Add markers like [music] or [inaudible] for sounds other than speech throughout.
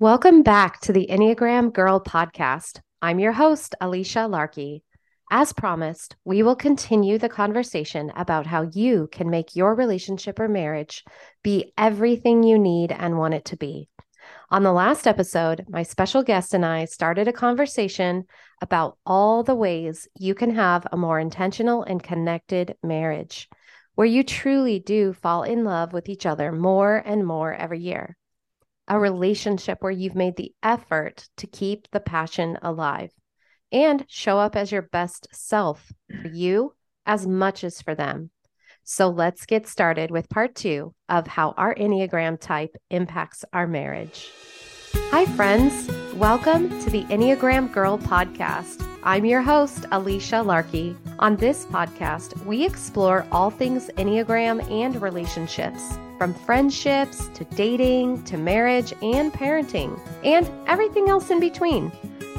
Welcome back to the Enneagram Girl podcast. I'm your host, Alicia Larkey. As promised, we will continue the conversation about how you can make your relationship or marriage be everything you need and want it to be. On the last episode, my special guest and I started a conversation about all the ways you can have a more intentional and connected marriage, where you truly do fall in love with each other more and more every year a relationship where you've made the effort to keep the passion alive and show up as your best self for you as much as for them. So let's get started with part two of how our Enneagram type impacts our marriage. Hi, friends. Welcome to the Enneagram Girl podcast. I'm your host, Alicia Larkey. On this podcast, we explore all things Enneagram and relationships from friendships to dating to marriage and parenting, and everything else in between.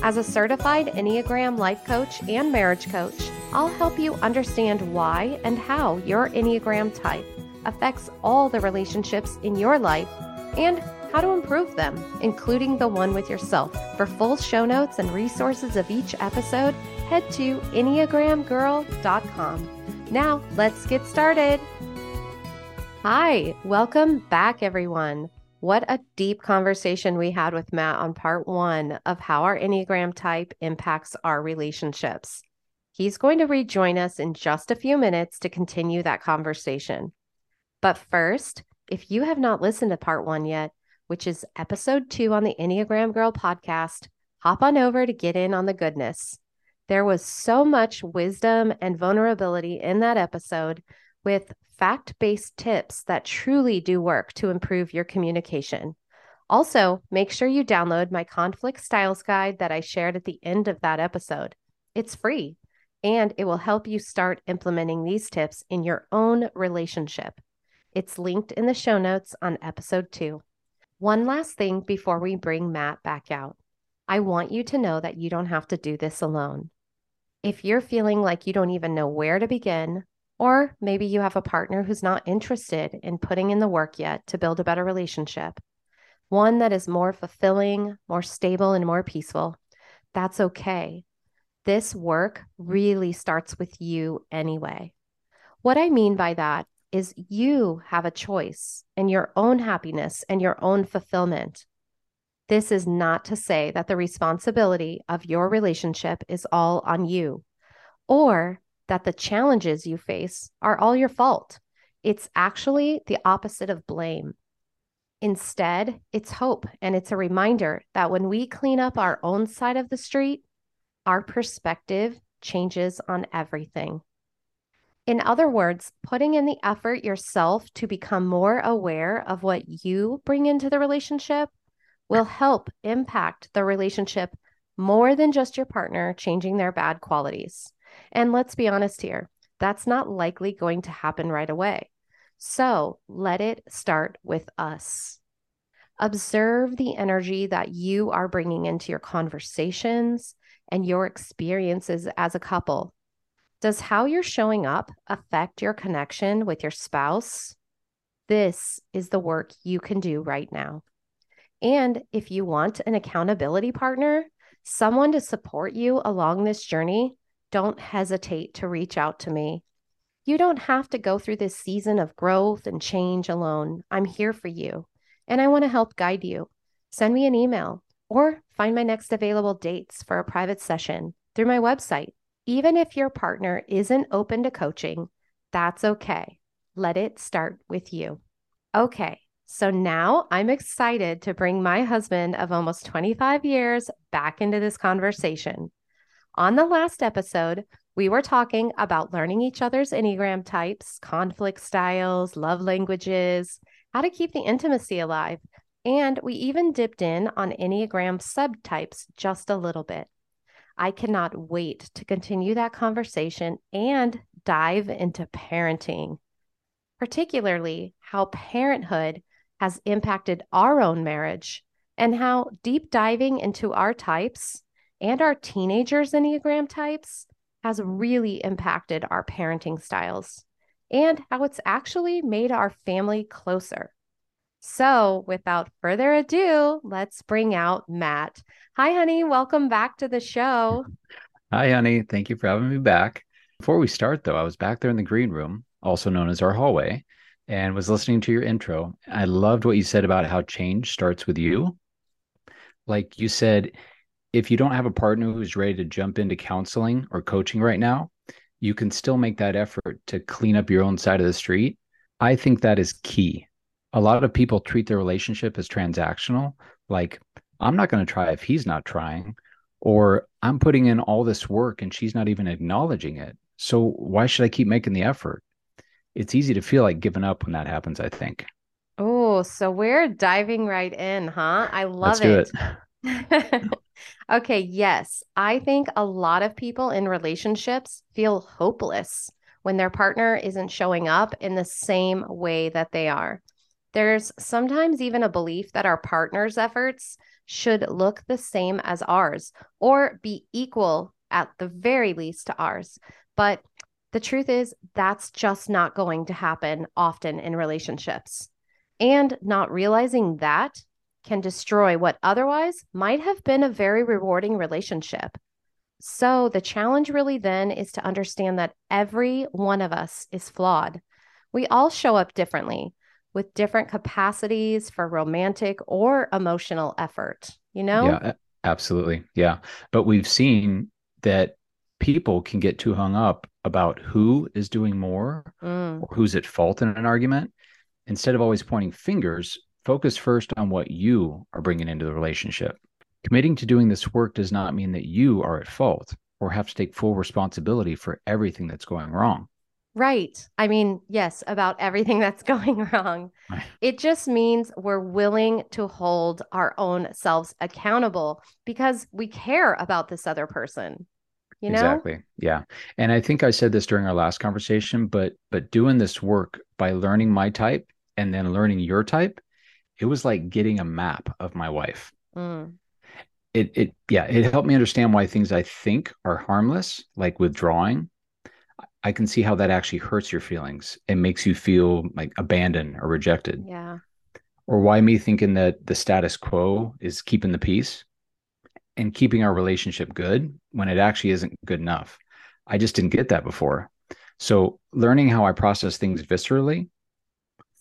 As a certified Enneagram life coach and marriage coach, I'll help you understand why and how your Enneagram type affects all the relationships in your life and how to improve them, including the one with yourself. For full show notes and resources of each episode, head to EnneagramGirl.com. Now, let's get started. Hi, welcome back, everyone. What a deep conversation we had with Matt on part one of how our Enneagram type impacts our relationships. He's going to rejoin us in just a few minutes to continue that conversation. But first, if you have not listened to part one yet, which is episode two on the Enneagram Girl podcast, hop on over to get in on the goodness. There was so much wisdom and vulnerability in that episode with fact based tips that truly do work to improve your communication. Also, make sure you download my conflict styles guide that I shared at the end of that episode. It's free and it will help you start implementing these tips in your own relationship. It's linked in the show notes on episode two. One last thing before we bring Matt back out I want you to know that you don't have to do this alone. If you're feeling like you don't even know where to begin, or maybe you have a partner who's not interested in putting in the work yet to build a better relationship, one that is more fulfilling, more stable, and more peaceful. That's okay. This work really starts with you anyway. What I mean by that is you have a choice in your own happiness and your own fulfillment. This is not to say that the responsibility of your relationship is all on you or that the challenges you face are all your fault. It's actually the opposite of blame. Instead, it's hope and it's a reminder that when we clean up our own side of the street, our perspective changes on everything. In other words, putting in the effort yourself to become more aware of what you bring into the relationship will help impact the relationship more than just your partner changing their bad qualities. And let's be honest here, that's not likely going to happen right away. So let it start with us. Observe the energy that you are bringing into your conversations and your experiences as a couple. Does how you're showing up affect your connection with your spouse? This is the work you can do right now. And if you want an accountability partner, someone to support you along this journey, don't hesitate to reach out to me. You don't have to go through this season of growth and change alone. I'm here for you, and I want to help guide you. Send me an email or find my next available dates for a private session through my website. Even if your partner isn't open to coaching, that's okay. Let it start with you. Okay, so now I'm excited to bring my husband of almost 25 years back into this conversation. On the last episode, we were talking about learning each other's Enneagram types, conflict styles, love languages, how to keep the intimacy alive, and we even dipped in on Enneagram subtypes just a little bit. I cannot wait to continue that conversation and dive into parenting, particularly how parenthood has impacted our own marriage and how deep diving into our types and our teenagers' Enneagram types has really impacted our parenting styles and how it's actually made our family closer. So, without further ado, let's bring out Matt. Hi, honey. Welcome back to the show. Hi, honey. Thank you for having me back. Before we start, though, I was back there in the green room, also known as our hallway, and was listening to your intro. I loved what you said about how change starts with you. Like you said, if you don't have a partner who's ready to jump into counseling or coaching right now, you can still make that effort to clean up your own side of the street. I think that is key. A lot of people treat their relationship as transactional, like, I'm not going to try if he's not trying, or I'm putting in all this work and she's not even acknowledging it. So why should I keep making the effort? It's easy to feel like giving up when that happens, I think. Oh, so we're diving right in, huh? I love Let's it. do it. [laughs] Okay, yes. I think a lot of people in relationships feel hopeless when their partner isn't showing up in the same way that they are. There's sometimes even a belief that our partner's efforts should look the same as ours or be equal at the very least to ours. But the truth is, that's just not going to happen often in relationships. And not realizing that can destroy what otherwise might have been a very rewarding relationship. So, the challenge really then is to understand that every one of us is flawed. We all show up differently with different capacities for romantic or emotional effort, you know? Yeah, absolutely. Yeah. But we've seen that people can get too hung up about who is doing more Mm, or who's at fault in an argument. Instead of always pointing fingers, focus first on what you are bringing into the relationship. Committing to doing this work does not mean that you are at fault or have to take full responsibility for everything that's going wrong. Right. I mean, yes, about everything that's [laughs] going wrong. Right. It just means we're willing to hold our own selves accountable because we care about this other person, you know? Exactly. Yeah. And I think I said this during our last conversation, but but doing this work by learning my type and then learning your type, it was like getting a map of my wife. Mm, It it yeah, it helped me understand why things I think are harmless, like withdrawing, I can see how that actually hurts your feelings and makes you feel like abandoned or rejected. yeah. Or why me thinking that the status quo is keeping the peace and keeping our relationship good when it actually isn't good enough. I just didn't get that before. So, learning how I process things viscerally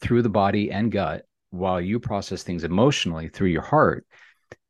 through the body and gut while you process things emotionally through your heart,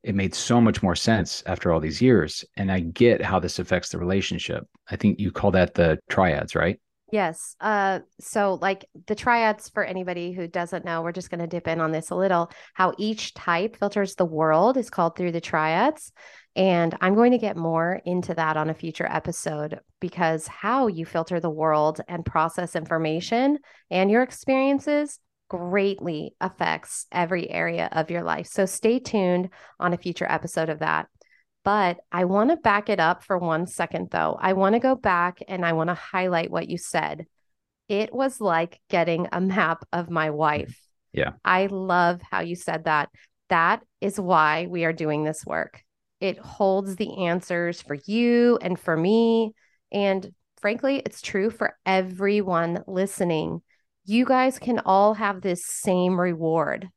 it made so much more sense after all these years. And I get how this affects the relationship. I think you call that the triads, right? Yes. Uh, so like the triads for anybody who doesn't know, we're just going to dip in on this a little. How each type filters the world is called through the triads. And I'm going to get more into that on a future episode because how you filter the world and process information and your experiences greatly affects every area of your life. So stay tuned on a future episode of that. But I want to back it up for one second, though. I want to go back and I want to highlight what you said. It was like getting a map of my wife. Yeah. I love how you said that. That is why we are doing this work. It holds the answers for you and for me. And frankly, it's true for everyone listening. You guys can all have this same reward,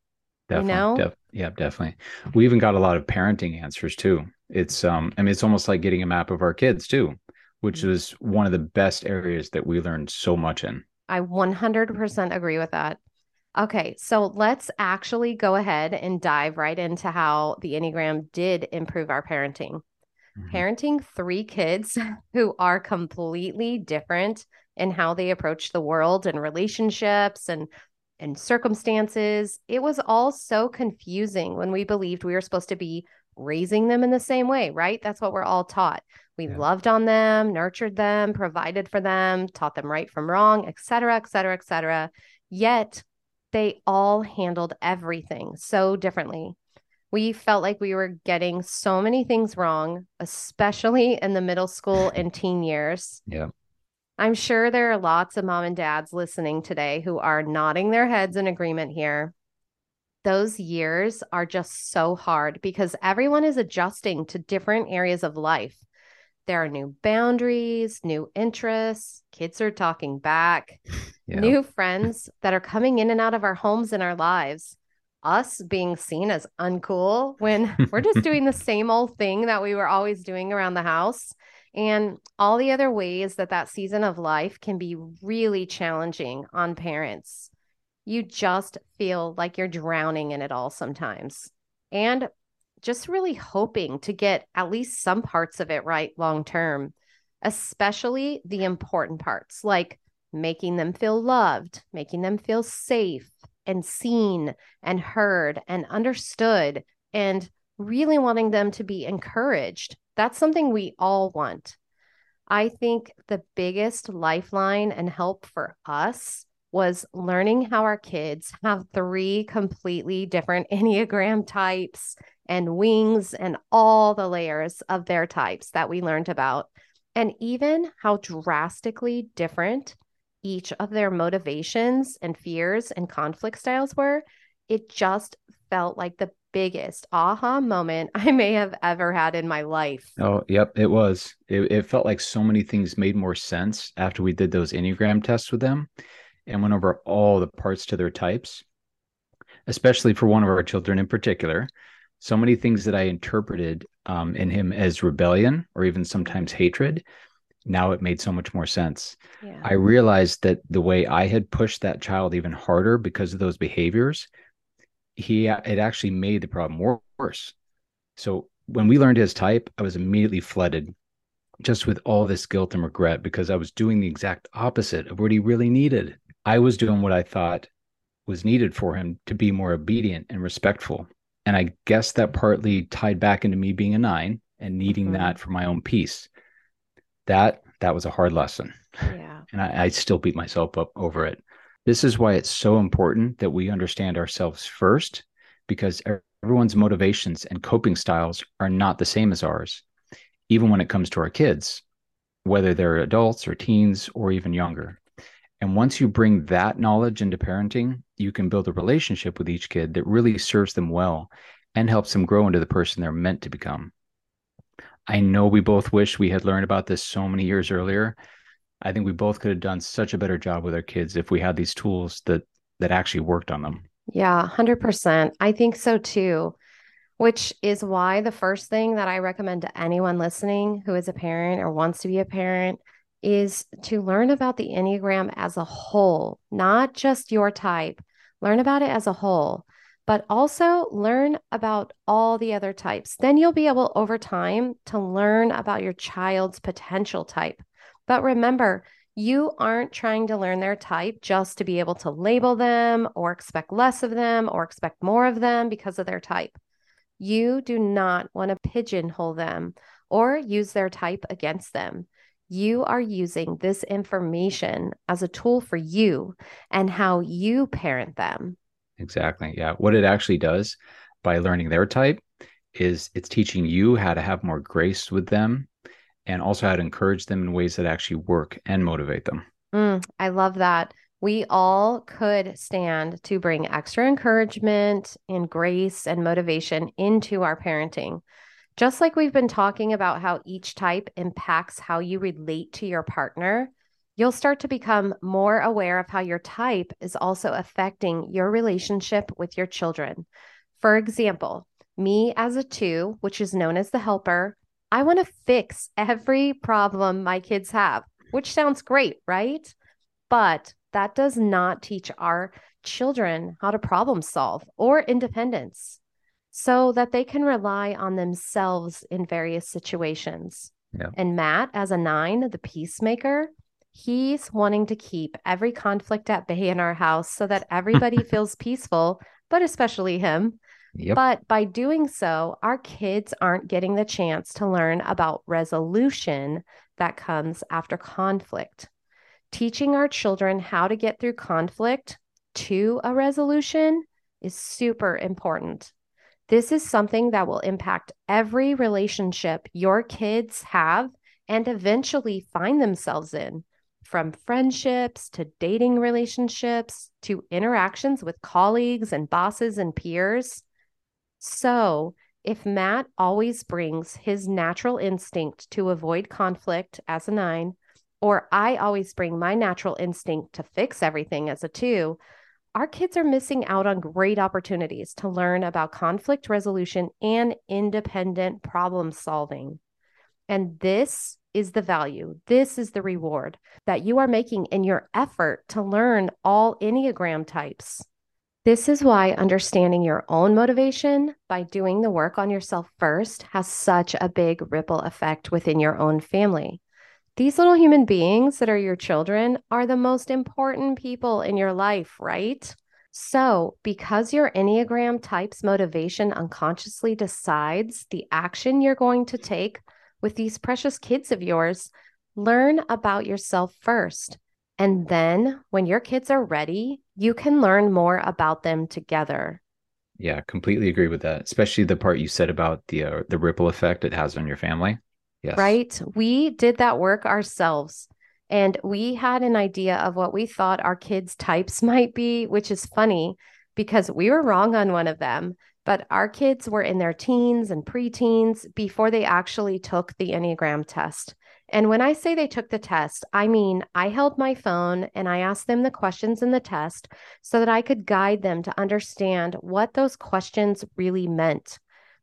you Definitely. know? Def- yeah, definitely. We even got a lot of parenting answers too. It's um, I mean, it's almost like getting a map of our kids too, which was one of the best areas that we learned so much in. I 100% agree with that. Okay, so let's actually go ahead and dive right into how the Enneagram did improve our parenting. Mhm. Parenting three kids [laughs] who are completely different in how they approach the world and relationships and and circumstances. It was all so confusing when we believed we were supposed to be raising them in the same way, right? That's what we're all taught. We Yeah. loved on them, nurtured them, provided for them, taught them right from wrong, et cetera, et cetera, et cetera. Yet they all handled everything so differently. We felt like we were getting so many things wrong, especially in the middle school and teen years. Yeah. I'm sure there are lots of mom and dads listening today who are nodding their heads in agreement here. Those years are just so hard because everyone is adjusting to different areas of life. There are new boundaries, new interests, kids are talking back, [laughs] Yeah. new friends that are coming in and out of our homes and our lives. us being seen as uncool when we're just [laughs] doing the same old thing that we were always doing around the house. And all the other ways that that season of life can be really challenging on parents. You just feel like you're drowning in it all sometimes. And just really hoping to get at least some parts of it right long term, especially the important parts like making them feel loved, making them feel safe and seen and heard and understood, and really wanting them to be encouraged. That's something we all want. I think the biggest lifeline and help for us was learning how our kids have three completely different [laughs] Enneagram types and wings and all the layers of their types that we learned about, and even how drastically different each of their motivations and fears and conflict styles were, it just felt like the biggest aha moment [laughs] I may have ever had in my life. Oh, yep, it was. It, it felt like so many things made more sense after we did those Enneagram tests with them and went over all the parts to their types, especially for one of our children in particular. So many things that I interpreted um, in him as rebellion or even sometimes hatred now it made so much more sense. Yeah. I realized that the way I had pushed that child even harder because of those behaviors, he it actually made the problem worse. So when we learned his type, I was immediately flooded just with all this guilt and regret because I was doing the exact opposite of what he really needed. I was doing what I thought was needed for him to be more obedient and respectful. And I guess that partly tied back into me being a nine and needing mm-hmm. that for my own peace that that was a hard lesson. Yeah. And I, I still beat myself up over it. This is why it's so important that we understand ourselves first, because everyone's motivations and coping styles are not the same as ours, even when it comes to our kids, whether they're adults or teens or even younger. And once you bring that knowledge into parenting, you can build a relationship with each kid that really serves them well and helps them grow into the person they're meant to become. I know we both wish we had learned about this so many years earlier. I think we both could have done such a better job with our kids if we had these tools that that actually worked on them. Yeah, 100%. I think so too. Which is why the first thing that I recommend to anyone listening who is a parent or wants to be a parent is to learn about the Enneagram as a whole, not just your type. Learn about it as a whole but also learn about all the other types. Then you'll be able over time to learn about your child's potential type. But remember, you aren't trying to learn their type just to be able to label them or expect less of them or expect more of them because of their type. You do not want to pigeonhole them or use their type against them. You are using this information as a tool for you and how you parent them. Exactly. Yeah. What it actually does by learning their type is it's teaching you how to have more grace with them and also how to encourage them in ways that actually work and motivate them. Mm, I love that. We all could stand to bring extra encouragement and grace and motivation into our parenting. Just like we've been talking about how each type impacts how you relate to your partner, you'll start to become more aware of how your type is also affecting your relationship with your children. For example, me as a two, which is known as the helper, I want to fix every problem my kids have, which sounds great, right? But that does not teach our children how to problem solve or independence so that they can rely on themselves in various situations. Yeah. And Matt, as a nine, the peacemaker, He's wanting to keep every conflict at bay in our house so that everybody [laughs] feels peaceful, but especially him. Yep. But by doing so, our kids aren't getting the chance to learn about resolution that comes after conflict. Teaching our children how to get through conflict to a resolution is super important. This is something that will impact every relationship your kids have and eventually find themselves in from friendships to dating relationships to interactions with colleagues and bosses and peers. So, if Matt always brings his natural instinct to avoid conflict as a nine, or I always bring my natural instinct to fix everything as a two, our kids are missing out on great opportunities to learn about conflict resolution and independent problem solving. And this is the value, this is the reward that you are making in your effort to learn all Enneagram types. This is why understanding your own motivation by doing the work on yourself first has such a big ripple effect within your own family. These little human beings that are your children are the most important people in your life, right? So, because your Enneagram type's motivation unconsciously decides the action you're going to take with these precious kids of yours, learn about yourself first. And then when your kids are ready, you can learn more about them together. Yeah, completely agree with that. Especially the part you said about the uh, the ripple effect it has on your family. Yes. Right? We did that work ourselves. And we had an idea of what we thought our kids' types might be, which is funny because we were wrong on one of them. But our kids were in their teens and preteens before they actually took the Enneagram test. And when I say they took the test, I mean I held my phone and I asked them the questions in the test so that I could guide them to understand what those questions really meant.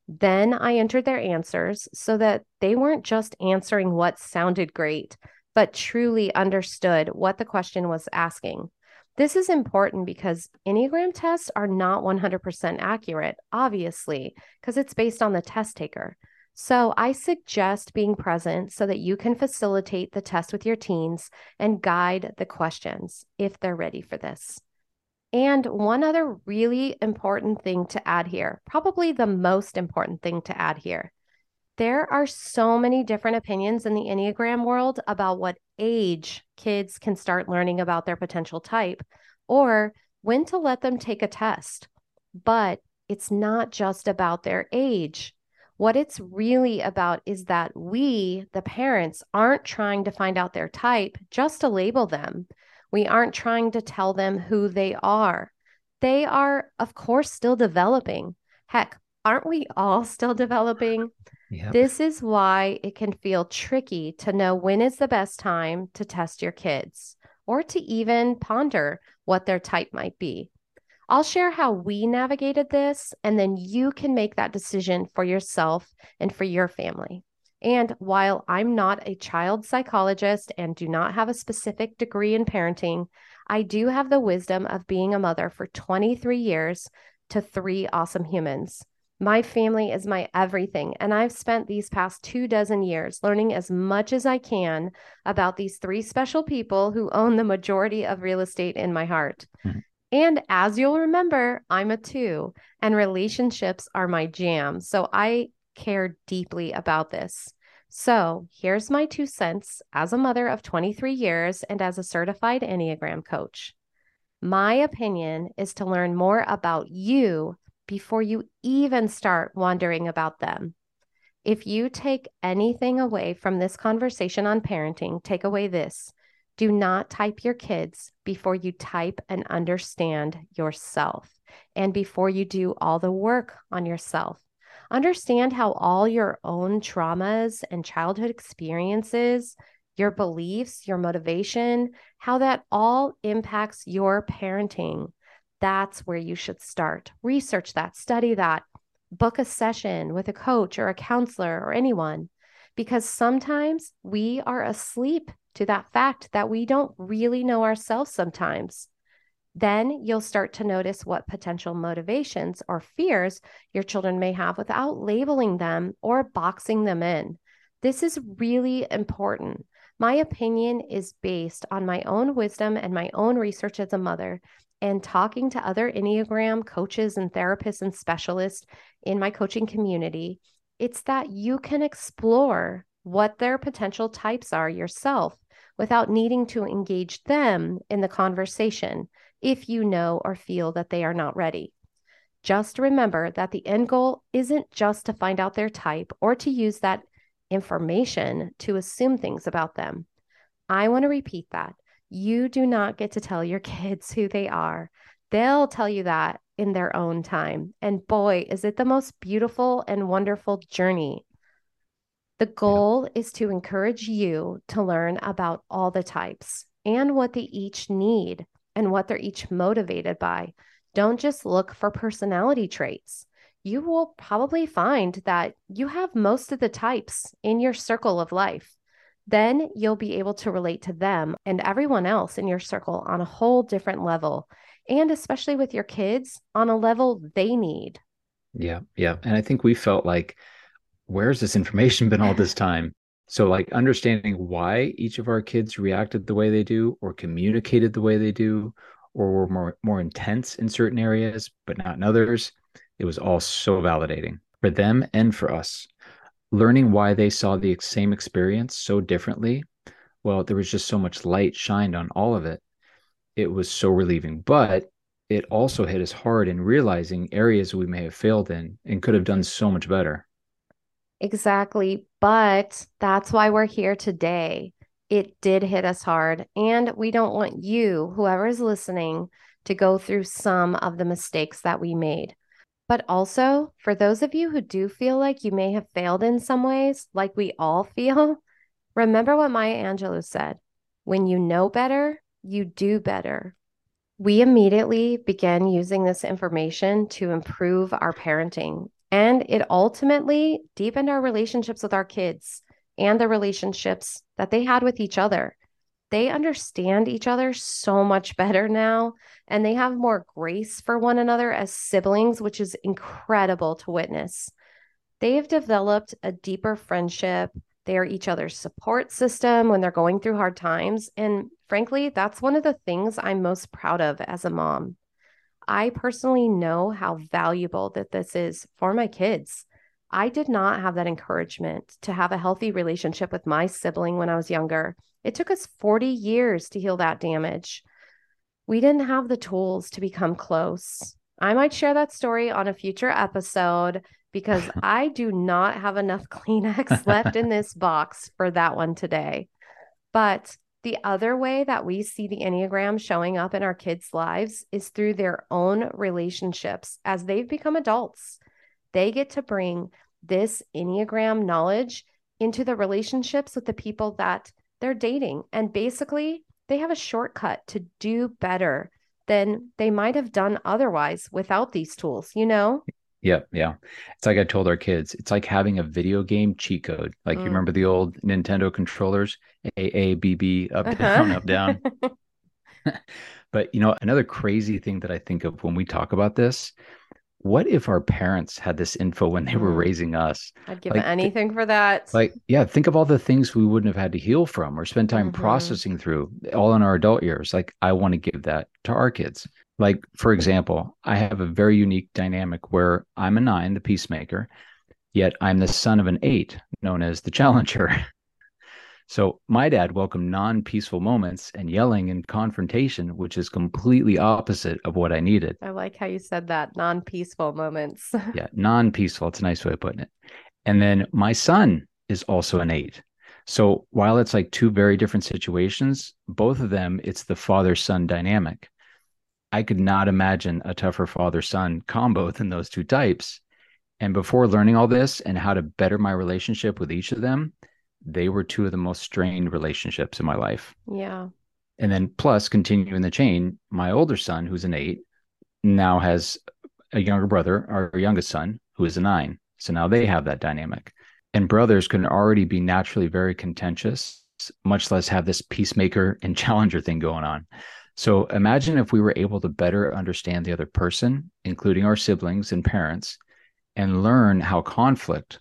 Then I entered their answers so that they weren't just answering what sounded great, but truly understood what the question was asking. This is important because Enneagram tests are not 100% accurate, obviously, because it's based on the test taker. So I suggest being present so that you can facilitate the test with your teens and guide the questions if they're ready for this. And one other really important thing to add here, probably the most important thing to add here. There are so many different opinions in the Enneagram world about what age kids can start learning about their potential type or when to let them take a test. But it's not just about their age. What it's really about is that we, the parents, aren't trying to find out their type just to label them. We aren't trying to tell them who they are. They are, of course, still developing. Heck, aren't we all still developing? This is why it can feel tricky to know when is the best time to test your kids or to even ponder what their type might be. I'll share how we navigated this, and then you can make that decision for yourself and for your family. And while I'm not a child psychologist and do not have a specific degree in parenting, I do have the wisdom of being a mother for 23 years to three awesome humans. My family is my everything, and I've spent these past two dozen years learning as much as I can about these three special people who own the majority of real estate in my heart. Mm-hmm. And as you'll remember, I'm a two, and relationships are my jam. So I care deeply about this. So here's my two cents as a mother of 23 years and as a certified Enneagram coach. My opinion is to learn more about you before you even start wondering about them. If you take anything away from this conversation on parenting, take away this. Do not type your kids before you type and understand yourself and before you do all the work on yourself. Understand how all your own traumas and childhood experiences, your beliefs, your motivation, how that all impacts your parenting that's where you should start. Research that, study that, book a session with a coach or a counselor or anyone, because sometimes we are asleep to that fact that we don't really know ourselves sometimes. Then you'll start to notice what potential motivations or fears your children may have without labeling them or boxing them in. This is really important. My opinion is based on my own wisdom and my own research as a mother and talking to other Enneagram coaches and therapists and specialists in my coaching community, it's that you can explore what their potential types are yourself without needing to engage them in the conversation if you know or feel that they are not ready. Just remember that the end goal isn't just to find out their type or to use that information to assume things about them. I want to repeat that. You do not get to tell your [laughs] kids who they are. They'll tell you that in their own time. And boy, is it the most beautiful and wonderful journey. The goal yeah. is to encourage you to learn about all the types and what they each need and what they're each motivated by. Don't just look for personality traits. You will probably find that you have most of the types in your circle of life. Then you'll be able to relate to them and everyone else in your circle on a whole different level, and especially with your kids on a level they need. Yeah, yeah. And I think we felt like, where's this information been all this [laughs] time? So, like understanding why each of our kids reacted the way they do, or communicated the way they do, or were more more intense in certain areas, but not in others. It was all so validating for them and for us. Learning why they saw the same experience so differently, well, there was just so much light shined on all of it. It was so relieving, but it also hit us hard in realizing areas we may have failed in and could have done so much better. Exactly. But that's why we're here today. It did hit us hard. And we don't want you, whoever is listening, to go through some of the mistakes that we made. But also, for those of you who do feel like you may have failed in some ways, like we all feel, [laughs] remember what Maya Angelou said when you know better, you do better. We immediately began using this information to improve our parenting and it ultimately deepened our relationships with our kids and the relationships that they had with each other. They understand each other so much better now, and they have more grace for one another as siblings, which is incredible to witness. They've developed a deeper friendship. They are each other's support system when they're going through hard times. And frankly, that's one of the things I'm most proud of as a mom. I personally know how valuable that this is for my kids. I did not have that encouragement to have a healthy relationship with my sibling when I was younger. It took us 40 years to heal that damage. We didn't have the tools to become close. I might share that story on a future episode because [laughs] I do not have enough [laughs] Kleenex left in this box for that one today. But the other way that we see the Enneagram showing up in our kids' lives is through their own relationships as they've become adults. They get to bring this Enneagram knowledge into the relationships with the people that they're dating. And basically, they have a shortcut to do better than they might have done otherwise without these tools, you know? Yeah, yeah. It's like I told our kids, it's like having a video game cheat code. Like mm. you remember the old Nintendo controllers, A A B B up [laughs] uh-huh. down up down. [laughs] [laughs] but you know, another crazy thing that I think of when we talk about this, what if our parents had this info when they were mm. raising us? I'd give like, anything for that. Like, yeah, think of all the things we wouldn't have had to heal from or spend time mm-hmm. processing through all in our adult years. Like, I want to give that to our kids. Like, for example, I have a very unique dynamic where I'm a nine, the peacemaker, yet I'm the son of an eight, known as the challenger. [laughs] so my dad welcomed non peaceful moments and yelling and confrontation, which is completely opposite of what I needed. I like how you said that non peaceful moments. [laughs] yeah, non peaceful. It's a nice way of putting it. And then my son is also an eight. So while it's like two very different situations, both of them, it's the father son dynamic. I could not imagine a tougher father son combo [laughs] than those two types. And before learning all this and how to better my relationship with each of them, they were two of the most strained relationships in my life. Yeah. And then, plus, continuing the chain, my older son, who's an eight, now has a younger brother, our youngest son, who is a nine. So now they have that dynamic. And brothers can already be naturally very contentious, much less have this peacemaker [laughs] and challenger thing going on. So imagine if we were able to better understand the other person, including our siblings and parents, and learn how conflict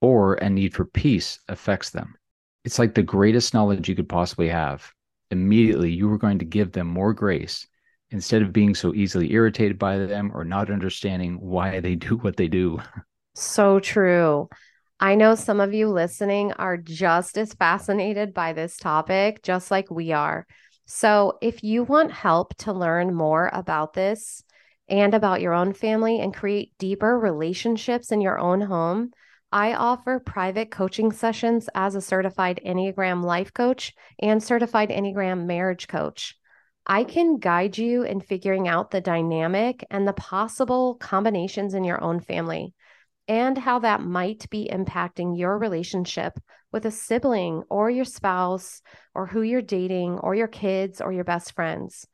or a need for peace affects them. It's like the greatest knowledge you could possibly have. Immediately, you were going to give them more grace instead of being so easily irritated by them or not understanding why they do what they do. So true. I know some of you listening are just as fascinated by this topic, just like we are. So, if you want help to learn more about this and about your own family and create deeper relationships in your own home, I offer private coaching sessions as a certified Enneagram life coach and certified Enneagram marriage coach. I can guide you in figuring out the dynamic and the possible combinations in your own family. and how that might be impacting your relationship with a sibling or your spouse or who you're dating or your kids or your best friends.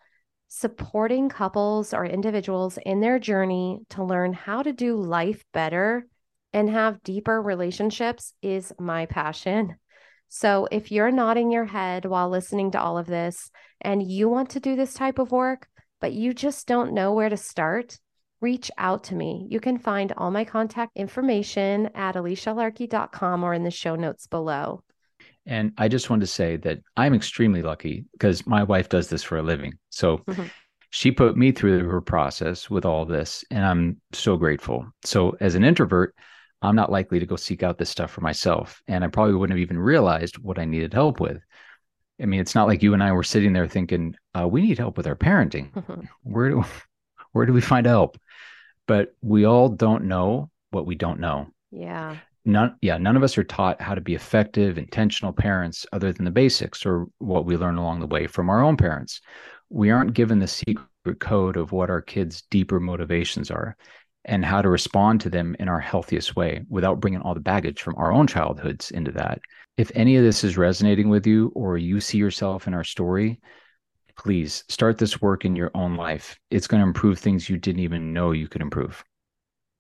Supporting couples or individuals in their journey to learn how to do life better and have deeper relationships is my passion. So, if you're nodding your head while listening to all of this and you want to do this type of work, but you just don't know where to start, reach out to me. You can find all my contact information at alicialarkey.com or in the show notes below. And I just want to say that I'm extremely lucky because my wife does this for a living. So mm-hmm. she put me through her process with all this, and I'm so grateful. So as an introvert, I'm not likely to go seek out this stuff for myself. And I probably wouldn't have even realized what I needed help with. I mean, it's not like you and I were sitting there thinking, uh, we need help with our parenting. Mm-hmm. Where do [laughs] where do we find help? But we all don't know what we don't know. Yeah. None yeah, none of us are taught how to be effective, intentional parents other than the basics or what we learn along the way from our own parents. We aren't given the secret code of what our kids' deeper motivations are and how to respond to them in our healthiest way without bringing all the baggage from our own childhoods into that. If any of this is resonating with you or you see yourself in our story, please start this work in your own life. It's going to improve things you didn't even know you could improve.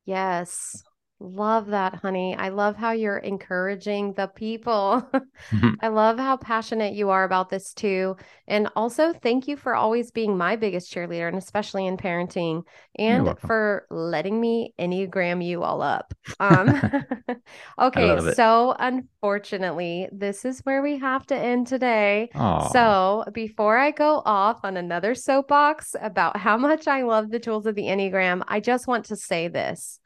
Yes. Love that, honey. I love how you're encouraging the people. Mm-hmm. [laughs] [laughs] I love how passionate you are about this too. And also, thank you for always being my biggest cheerleader, and especially in parenting, and for letting me Enneagram you all up. [laughs] Um, okay, so unfortunately, this is where we have to end today. Aww. So, before I go off on another soapbox about how much I love the tools of the Enneagram, I just want to say this.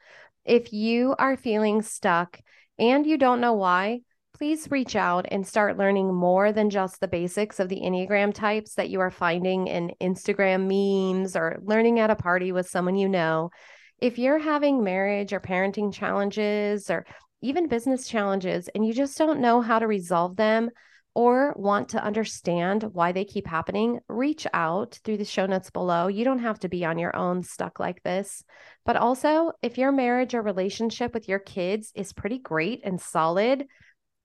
If you are feeling stuck and you don't know why, please reach out and start learning more than just the basics of the Enneagram types that you are finding in Instagram memes or learning at a party with someone you know. If you're having marriage or parenting challenges or even business challenges and you just don't know how to resolve them, or want to understand why they keep happening, reach out through the show notes below. You don't have to be on your own stuck like this. But also, if your marriage or relationship with your kids is pretty great and solid,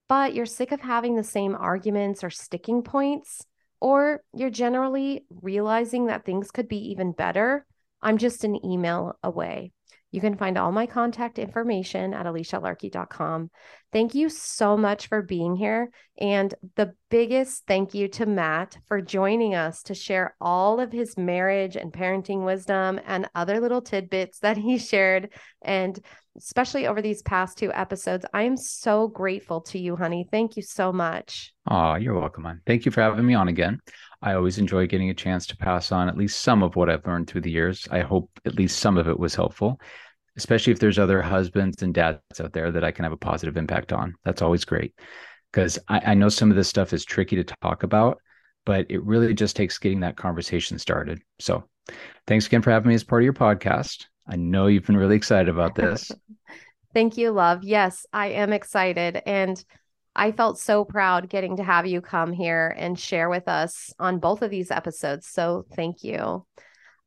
but you're sick of having the same arguments or sticking points, or you're generally realizing that things could be even better, I'm just an email away. You can find all my contact information at alicialarkey.com. Thank you so much for being here. And the biggest thank you to Matt for joining us to share all of his marriage and parenting wisdom and other little tidbits that he shared. And especially over these past two episodes, I am so grateful to you, honey. Thank you so much. Oh, you're welcome, man. Thank you for having me on again. I always enjoy getting a chance to pass on at least some of what I've learned through the years. I hope at least some of it was helpful especially if there's other husbands and dads out there that I can have a positive impact on. That's always great because I, I, know some of this stuff is tricky to talk about, but it really just takes getting that conversation started. So thanks again for having me as part of your podcast. I know you've been really excited about [laughs] this. Thank you, love. Yes, I am excited. And I felt so proud getting to have you come here and share with us on both of these episodes. So thank you.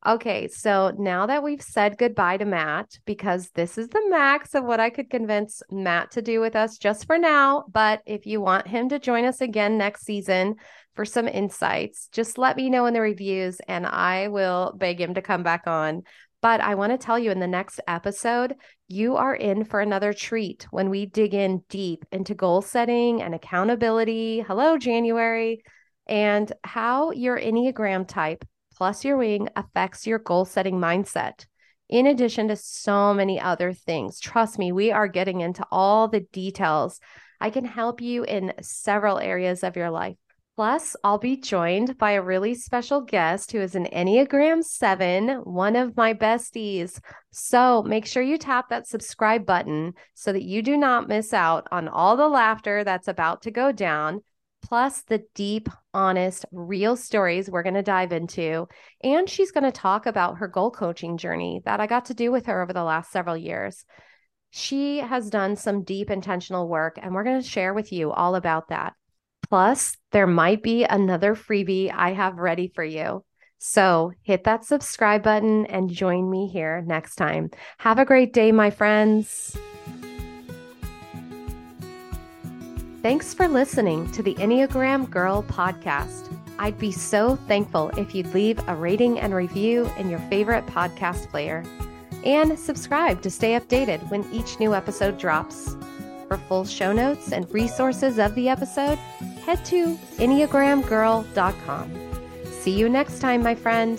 Okay, so now that we've said goodbye to Matt, because this is the max of what I could convince Matt to do with us just for now. But if you want him to join us again next season for some insights, just let me know in the reviews and I will beg him to come back on. But I want to tell you in the next episode, you are in for another treat when we dig in deep into goal setting and accountability. Hello, January, and how your Enneagram type plus your wing affects your goal setting mindset, in addition to so many other things. Trust me, we are getting into all the details. I can help you in several areas of your life. Plus, I'll be joined by a really special guest who is an Enneagram 7, one of my besties. So make sure you tap that subscribe button so that you do not miss out on all the laughter that's about to go down plus the deep, honest, real stories we're going to dive into. And she's going to talk about her goal coaching journey that I got to do with her over the last several years. She has done some deep intentional work, and we're going to share with you all about that. Plus, there might be another freebie I have ready for you. So hit that subscribe button and join me here next time. Have a great day, my friends. Thanks for listening to the Enneagram Girl podcast. I'd be so thankful if you'd leave a rating and review in your favorite podcast player and subscribe to stay updated when each new episode drops. For full show notes and resources of the episode, head to EnneagramGirl.com. See you next time, my friend.